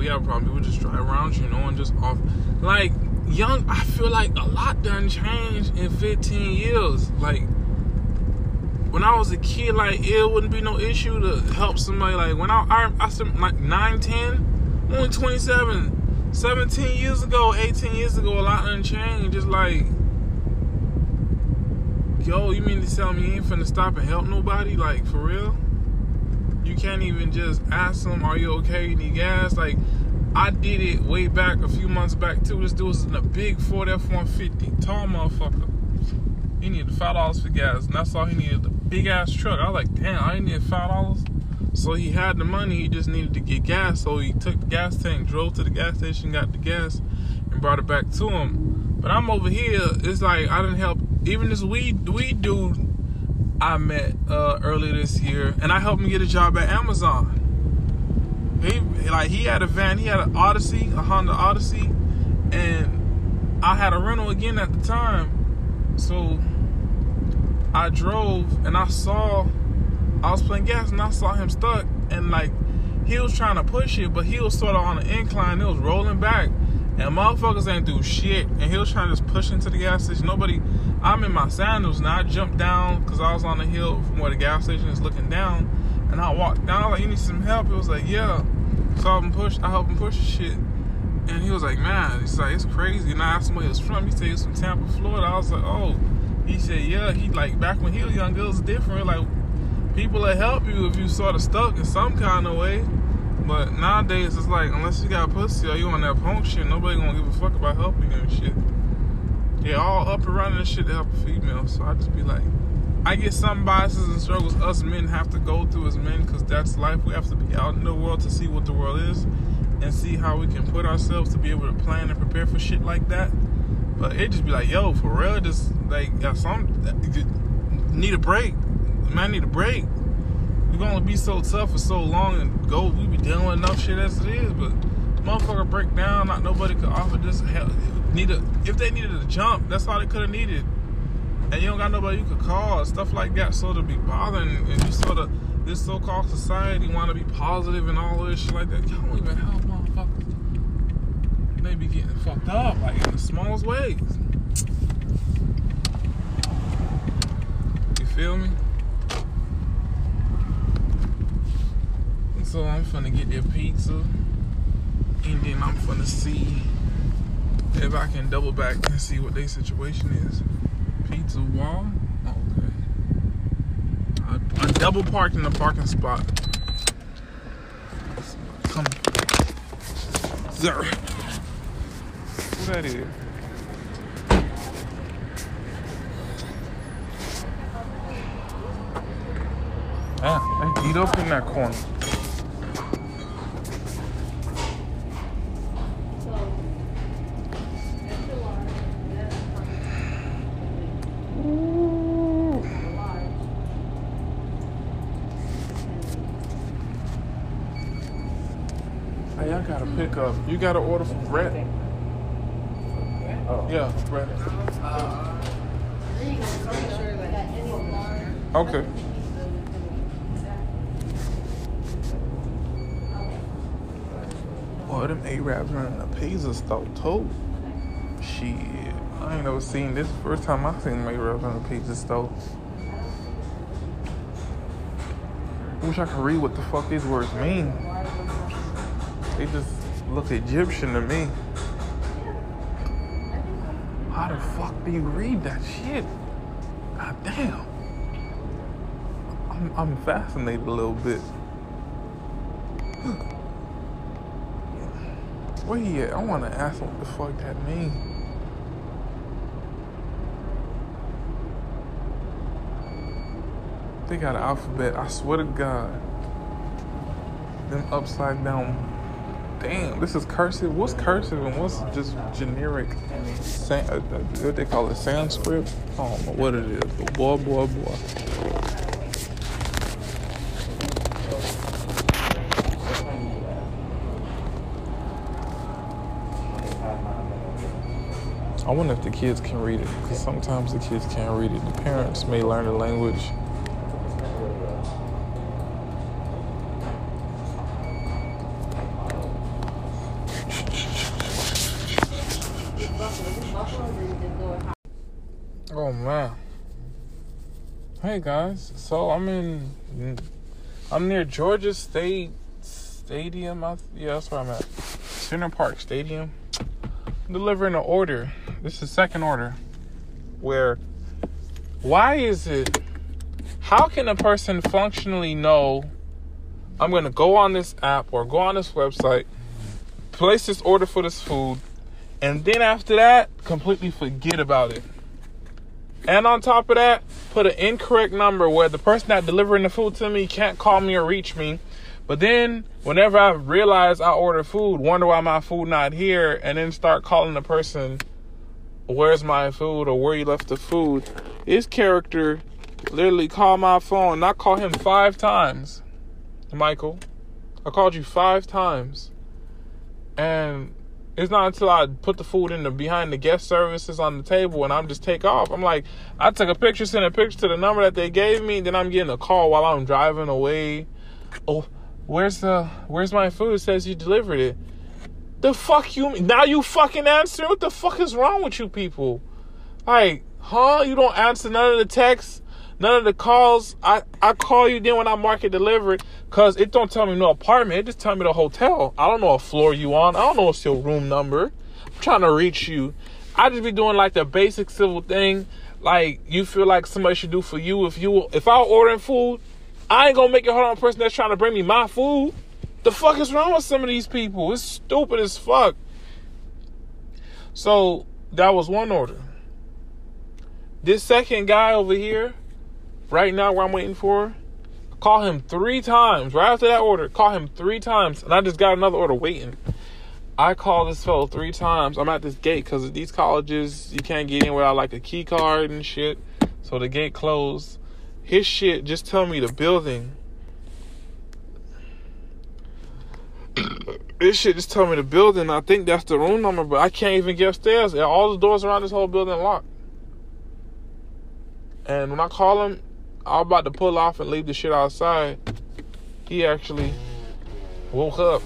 we have a problem, people just drive around you, know, and just off. Like young, I feel like a lot done changed in 15 years. Like when I was a kid, like it wouldn't be no issue to help somebody. Like when I, I, I like 9, 10, only 27. 17 years ago, 18 years ago, a lot done changed. Just like, yo, you mean to tell me you ain't finna stop and help nobody? Like, for real? Can't even just ask them, are you okay? You need gas? Like, I did it way back a few months back too. This dude was in a big Ford F-150, tall motherfucker. He needed five dollars for gas, and that's all he needed. A big ass truck. I was like, damn, I needed five dollars. So he had the money, he just needed to get gas. So he took the gas tank, drove to the gas station, got the gas, and brought it back to him. But I'm over here, it's like I didn't help even this weed weed dude I met uh, earlier this year, and I helped him get a job at Amazon. He like he had a van, he had an Odyssey, a Honda Odyssey, and I had a rental again at the time. So I drove and I saw I was playing gas and I saw him stuck and like he was trying to push it, but he was sort of on an incline. It was rolling back, and motherfuckers ain't do shit. And he was trying to just push into the gas station. Nobody. I'm in my sandals and I jumped down because I was on the hill from where the gas station is looking down, and I walked down. I was like, "You need some help?" It was like, "Yeah." So I helped him push. I helped him push the shit. And he was like, man, he's like, it's crazy. And I asked him where he was from. He said he was from Tampa, Florida. I was like, oh. He said, yeah. He like back when he was young, it was different. Like people will help you if you sort of stuck in some kind of way. But nowadays, it's like, unless you got pussy or you on that punk shit, nobody gonna give a fuck about helping you and shit. They all up and running and shit to help a female. So I just be like, I get some biases and struggles us men have to go through as men because that's life. We have to be out in the world to see what the world is and see how we can put ourselves to be able to plan and prepare for shit like that. But it just be like, yo, for real, just like, yeah, some need a break. Man, need a break. Gonna be so tough for so long and go. We be dealing with enough shit as it is, but motherfucker break down. Not nobody could offer this help. Need a if they needed a jump, that's all they could have needed. And you don't got nobody you could call, stuff like that. So to be bothering and you sort of this so-called society want to be positive and all this shit like that. Y'all don't even help motherfuckers. They be getting fucked up like in the smallest ways. You feel me? So I'm finna get their pizza. And then I'm finna see if I can double back and see what their situation is. Pizza wall? Okay. I, I double parked in the parking spot. Come. Sir. Who that is? Ah, they beat up in that corner. Ooh. Hey, Up. Uh, you got to order from Brett. Oh. Yeah, Brett. Okay. Boy, them Arabs running the pizza store too. Shit, I ain't never seen this. First time I seen them Arabs running the pizza store. Wish I could read what the fuck these words mean. They just look Egyptian to me. How the fuck do you read that shit? God damn. I'm, I'm fascinated a little bit. Where he at? I want to ask him what the fuck that mean. They got an alphabet. I swear to God. Them upside down. Damn, this is cursive. What's cursive and what's just generic? San, uh, what they call it? Sanskrit? I don't know what it is, but boy, boy, boy. I wonder if the kids can read it, because sometimes the kids can't read it. The parents may learn the language. Oh man. Hey guys, so I'm in, I'm near Georgia State Stadium. I, yeah, that's where I'm at. Center Parc Stadium. I'm delivering an order. This is second order. Where, why is it? How can a person functionally know? I'm gonna go on this app or go on this website, place this order for this food, and then after that, completely forget about it. And on top of that, put an incorrect number where the person that delivering the food to me can't call me or reach me. But then whenever I realize I order food, wonder why my food not here, and then start calling the person, where's my food or where you left the food. His character literally called my phone and I called him five times. Michael. I called you five times. And it's not until I put the food in the behind the guest services on the table and I'm just take off. I'm like, I took a picture, sent a picture to the number that they gave me, then I'm getting a call while I'm driving away. Oh, where's the where's my food? It says you delivered it. The fuck you now you fucking answer? What the fuck is wrong with you people? Like, huh? You don't answer none of the texts? None of the calls. I, I call you then when I mark it delivered because it don't tell me no apartment. It just tell me the hotel. I don't know what floor you on. I don't know what's your room number. I'm trying to reach you. I just be doing like the basic civil thing. Like you feel like somebody should do for you. If you if I ordering food, I ain't gonna make it hard on a person that's trying to bring me my food. The fuck is wrong with some of these people? It's stupid as fuck. So that was one order. This second guy over here, right now where I'm waiting for, call him three times right after that order. Call him three times, and I just got another order waiting. I called this fellow three times. I'm at this gate because these colleges you can't get in without like a key card and shit. So the gate closed. His shit just tell me the building. this shit just tell me the building. I think that's the room number, but I can't even get upstairs. All the doors around this whole building locked. And when I call him, I was about to pull off and leave the shit outside. He actually woke up.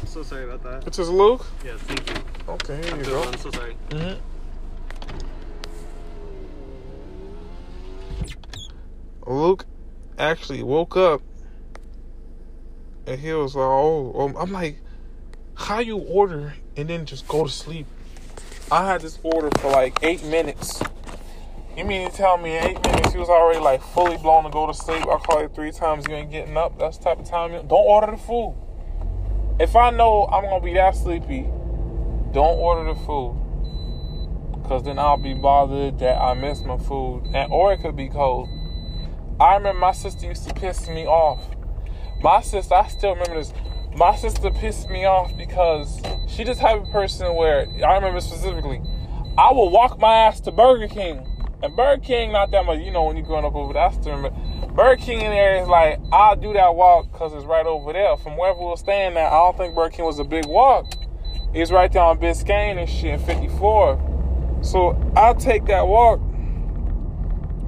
I'm so sorry about that. It's just Luke? Yes, thank you. Okay, here you So, go. I'm so sorry. Mm-hmm. Luke actually woke up and he was like, oh, um, I'm like, how you order and then just go to sleep? I had this order for like eight minutes. You mean to tell me eight minutes you was already like fully blown to go to sleep? I call you three times, you ain't getting up. That's the type of time. You, don't order the food. If I know I'm gonna be that sleepy, don't order the food. Cause then I'll be bothered that I missed my food, and or it could be cold. I remember my sister used to piss me off. My sister, I still remember this. My sister pissed me off because she just type of person where I remember specifically. I will walk my ass to Burger King. And Burger King, not that much, you know, when you're growing up over that's different. But Burger King in there is like, I'll do that walk because it's right over there. From wherever we are staying at, I don't think Burger King was a big walk. It's right there on Biscayne and shit, 54. So I'll take that walk.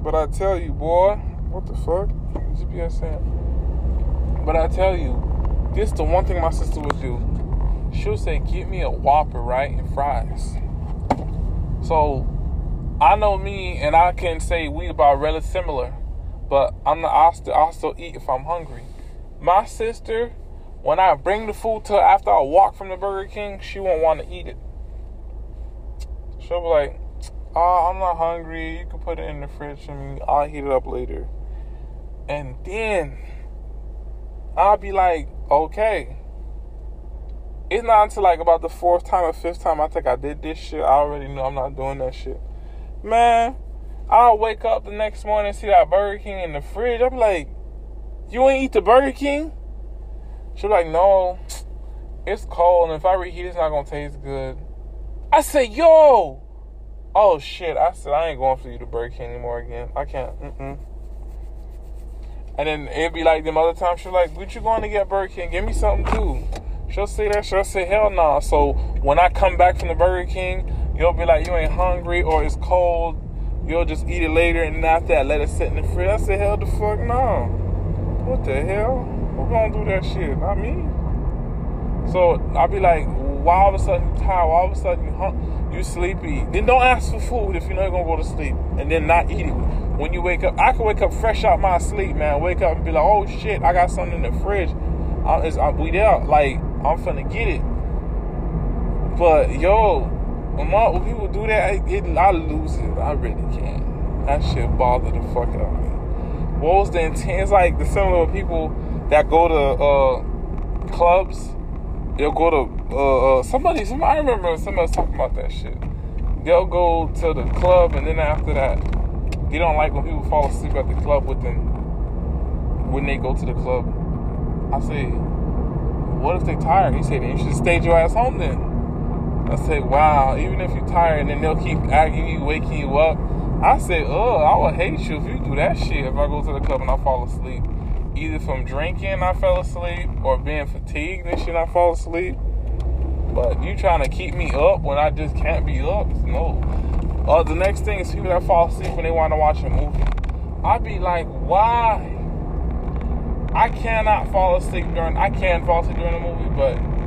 But I tell you, boy, what the fuck? GPS saying. But I tell you, this the one thing my sister would do. She'll say, get me a Whopper, right? And fries. So I know me and I can say we about really similar. But I'm not I still still eat if I'm hungry. My sister, when I bring the food to her after I walk from the Burger King, she won't want to eat it. She'll be like, Oh, I'm not hungry. You can put it in the fridge me. I'll heat it up later. And then I'll be like, okay. It's not until like about the fourth time or fifth time I think I did this shit. I already know I'm not doing that shit. Man, I'll wake up the next morning and see that Burger King in the fridge. I'm like, you ain't eat the Burger King? She's like, no, it's cold, and if I reheat, it's not gonna taste good. I said, yo, oh shit. I said, I ain't going for you to Burger King anymore again. I can't. Mm-mm. And then it'd be like them other times. She's like, "What you going to get Burger King? Give me something too." She'll say that. She'll say, "Hell no." Nah. So when I come back from the Burger King, you'll be like, "You ain't hungry or it's cold." You'll just eat it later, and after that, let it sit in the fridge. I said, "Hell the fuck no." What the hell? Who gonna do that shit? Not me. So I'll be like, why all of a sudden you tired? Why all of a sudden you hung, you sleepy? Then don't ask for food if you know you're gonna go to sleep, and then not eat it when you wake up. I can wake up fresh out my sleep, man. Wake up and be like, oh shit, I got something in the fridge. I, it's, I, we there, like I'm finna get it. But yo, when, my, when people do that, it, it, I lose it. I really can't. That shit bother the fuck out of me. What was the like the similar people that go to uh, clubs. They'll go to uh, uh, somebody. Somebody. I remember somebody was talking about that shit. They'll go to the club, and then after that, they don't like when people fall asleep at the club with them when they go to the club. I say, what if they tired? He said, you should stay your ass home then. I say, wow, even if you're tired, and then they'll keep arguing you, waking you up. I say, oh, I would hate you if you do that shit if I go to the club and I fall asleep. Either from drinking I fell asleep or being fatigued and shit I fall asleep. But you trying to keep me up when I just can't be up? No. Uh, the next thing is people that fall asleep when they want to watch a movie. I'd be like, why? I cannot fall asleep during. I can fall asleep during a movie, but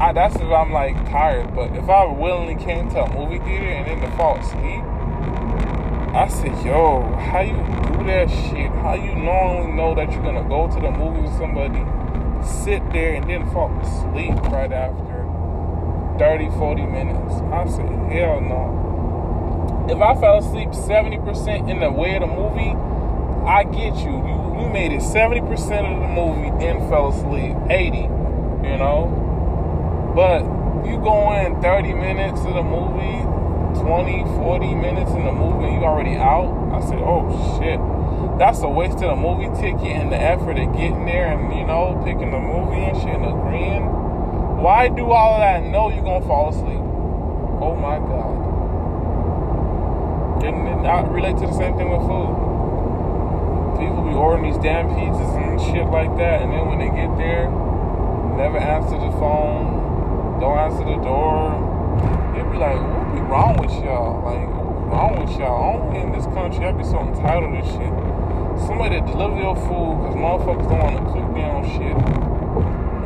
I, that's if I'm like tired. But if I willingly came to a movie theater and then to fall asleep, I said, yo, how you do that shit? How you normally know that you're gonna go to the movie with somebody, sit there and then fall asleep right after 30, 40 minutes? I said, hell no. If I fell asleep 70% in the way of the movie, I get you. You you made it 70% of the movie, then fell asleep. 80, you know? But you go in 30 minutes of the movie, 20, 40 minutes in the movie, you already out. I said, oh shit. That's a waste of a movie ticket and the effort of getting there and, you know, picking the movie and shit and agreeing. Why do all of that know you're going to fall asleep? Oh my God. And I relate to the same thing with food people be ordering these damn pizzas and shit like that, and then when they get there, never answer the phone, don't answer the door. They be like, what be wrong with y'all? Like, wrong with y'all? Only in this country, I be so entitled to shit. Somebody that deliver your food, because motherfuckers don't want to cook their own shit.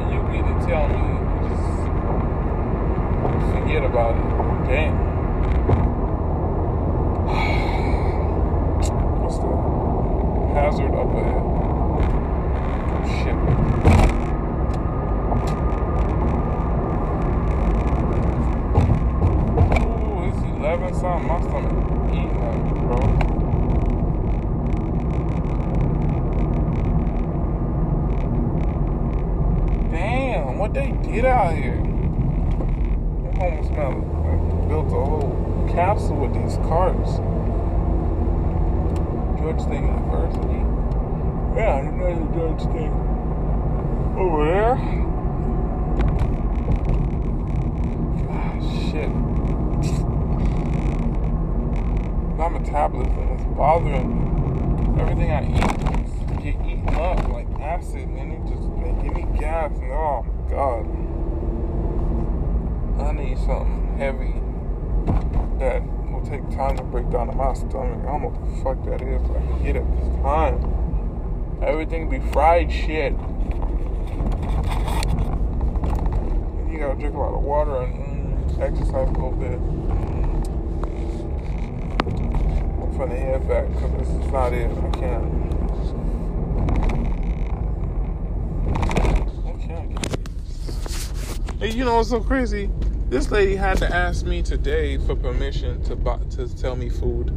And you be to tell me, just forget about it. Damn. What's the hazard up ahead. Shit. Ooh, it's 11 something. My stomach eating bro. Damn, what they did out here. That home smell like built a whole capsule with these carts. George State University. Yeah, the George State. Over there. Ah, shit. My metabolism is bothering me. Everything I eat get eaten up like acid, and then it just like, give me gas. And oh god, I need something heavy that will take time to break down in my stomach. I don't know what the fuck that is, but I can get it this time. Everything be fried shit. And you gotta drink a lot of water and mm, exercise a little bit. I'm finna head back because this is not it. I can't. I can't. Hey, you know what's so crazy? This lady had to ask me today for permission to buy, to tell me food.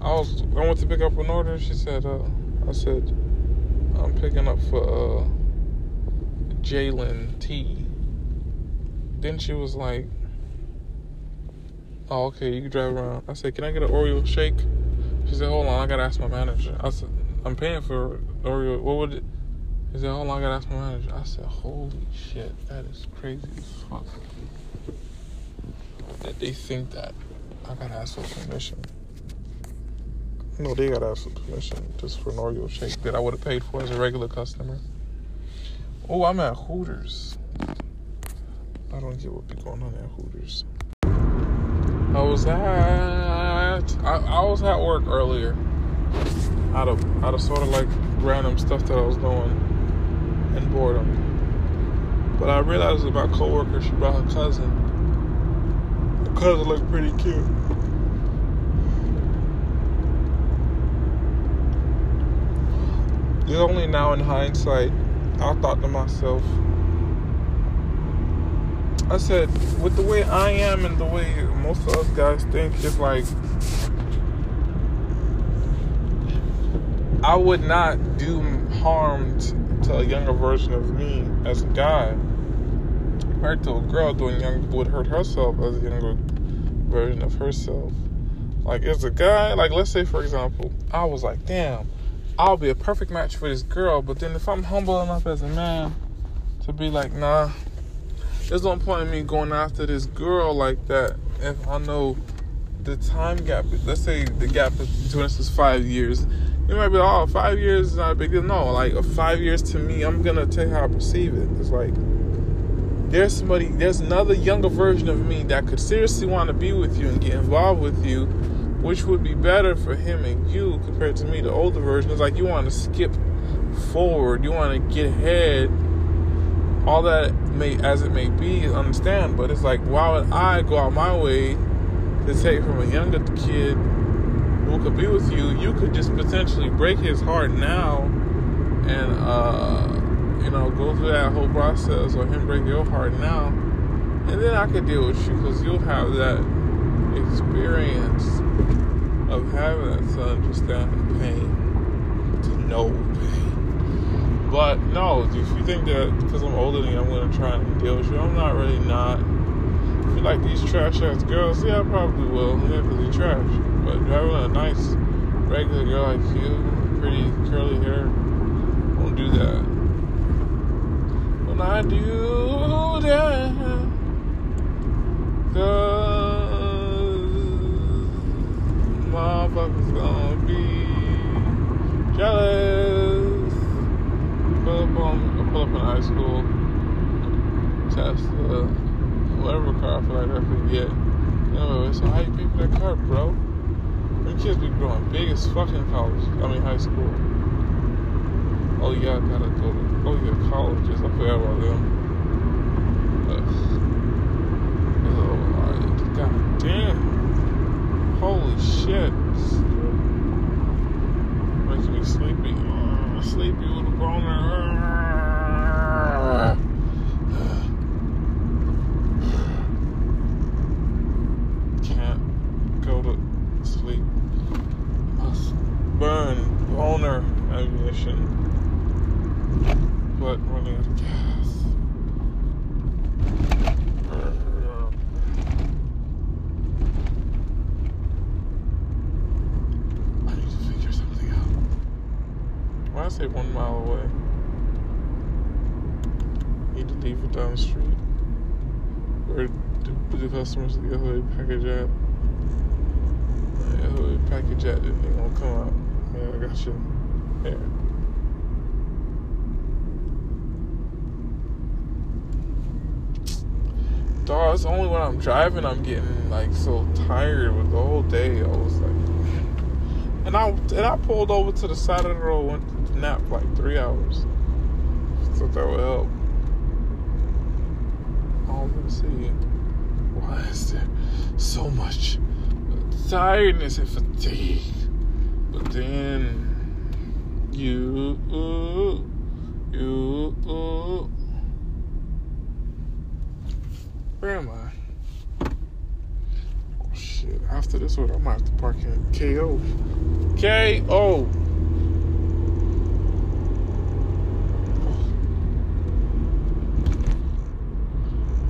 I was I went to pick up an order. She said, uh, I said, I'm picking up for uh, Jalen T. Then she was like, Oh, okay, you can drive around. I said, Can I get an Oreo shake? She said, Hold on, I gotta ask my manager. I said, I'm paying for Oreo. What would it? He said, Hold on, I gotta ask my manager. I said, Holy shit, that is crazy as fuck that they think that I gotta ask for permission. No, they gotta ask for permission just for an Oreo shake that I would have paid for as a regular customer. Oh, I'm at Hooters. I don't get what be going on at Hooters. I was at I, I was at work earlier. Out of out of sort of like random stuff that I was doing and boredom. But I realized that my coworker, she brought her cousin. Her cousin looked pretty cute. It's only now in hindsight, I thought to myself, I said, with the way I am and the way most of us guys think, it's like I would not do harm to a younger version of me as a guy. Compared to a girl doing young would hurt herself as a younger version of herself. Like as a guy, like let's say for example, I was like, damn, I'll be a perfect match for this girl, but then if I'm humble enough as a man to be like, nah, there's no point in me going after this girl like that if I know the time gap. Let's say the gap between us is five years. You might be like, oh, five years is not a big deal. No, like five years to me, I'm gonna tell you how I perceive it. It's like there's somebody, there's another younger version of me that could seriously want to be with you and get involved with you, which would be better for him and you compared to me. The older version is like you want to skip forward, you want to get ahead all that may as it may be understand but it's like why would i go out my way to take from a younger kid who could be with you? You could just potentially break his heart now and uh you know go through that whole process or him break your heart now. And then i could deal with you because you'll have that experience of having that to understand the pain to know pain but no, if you think that because I'm older than you, I'm gonna try and deal with you, I'm not really not. If you like these trash ass girls, yeah, I probably will. Yeah, because you trash. But having a nice regular girl like you, pretty curly hair, won't do that. When I do that, cause motherfuckers gonna be jealous up on pull up in high school, Tesla, uh, whatever car I feel like I could get. Anyway, so how you pay for that car, bro? Them kids be growing big as fucking college. I mean high school. Oh yeah, I gotta go to oh yeah, colleges. I forgot about them. Oh, God damn. Holy shit. Making me sleepy. Sleepy with a boner. Can't go to sleep. Must burn boner ammunition. But running out of gas. I need to figure something out. When I say one mile away, need to leave it down the street. Where do the customers get who they package at? They package at, then they gonna come out. Yeah, I got you. Yeah. Dog, it's only when I'm driving I'm getting like so tired with the whole day. I was like, and I and I pulled over to the side of the road, went to nap like three hours. Thought that would help. All I'm gonna see. Why is there so much tiredness and fatigue? But then you, you. Where am I? Oh shit. After this one, I might have to park in KO. KO!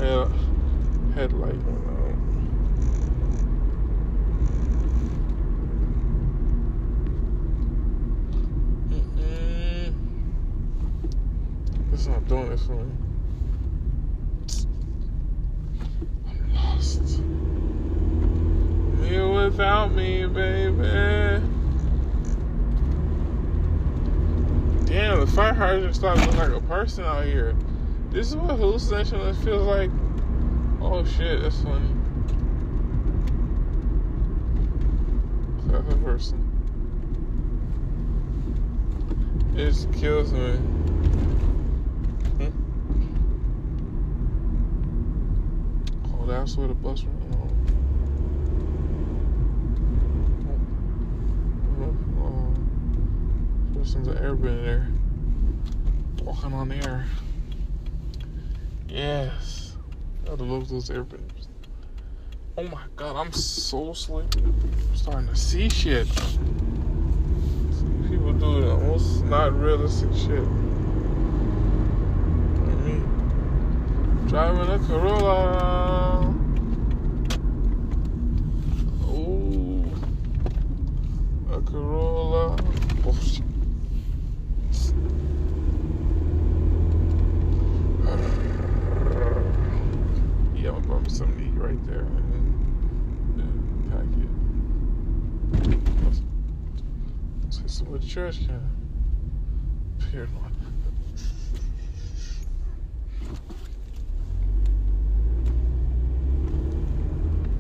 Yeah, headlight went out. Mm-mm. It's not doing this for me. I'm lost. You without me, baby. Damn, the fire hydrant started looking like a person out here. This is what hallucination feels like. Oh shit, that's funny. That's a person. It just kills me. Hmm? that's where the bus ran on. Um, person's an airbender walking on air. Yes, gotta love those airbenders. Oh my god, I'm so sleepy. I'm starting to see shit. People do the almost not realistic shit. Like me. Driving a Corolla. Oh, a Corolla. Oh, shit. Yeah, I'm gonna buy me something right there and then pack it. Let's, hit some with the trash can one.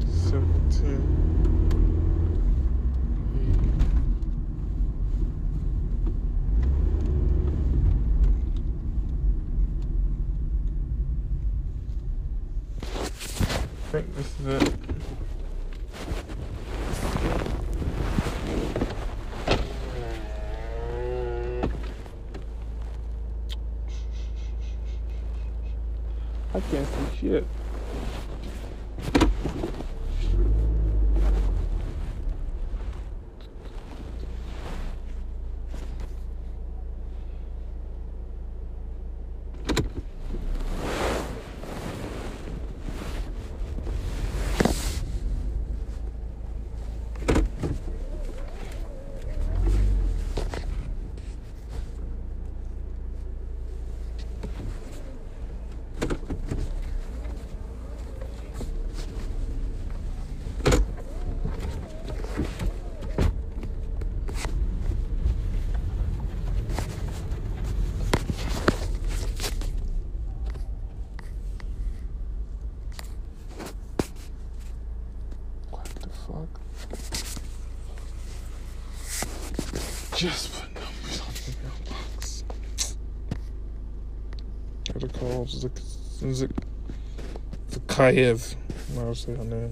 Seventeen. I think this is it. I can't see shit. What the fuck? Just put numbers on the mailbox. Gotta call Zik Zik Zakayev. I'll say her name.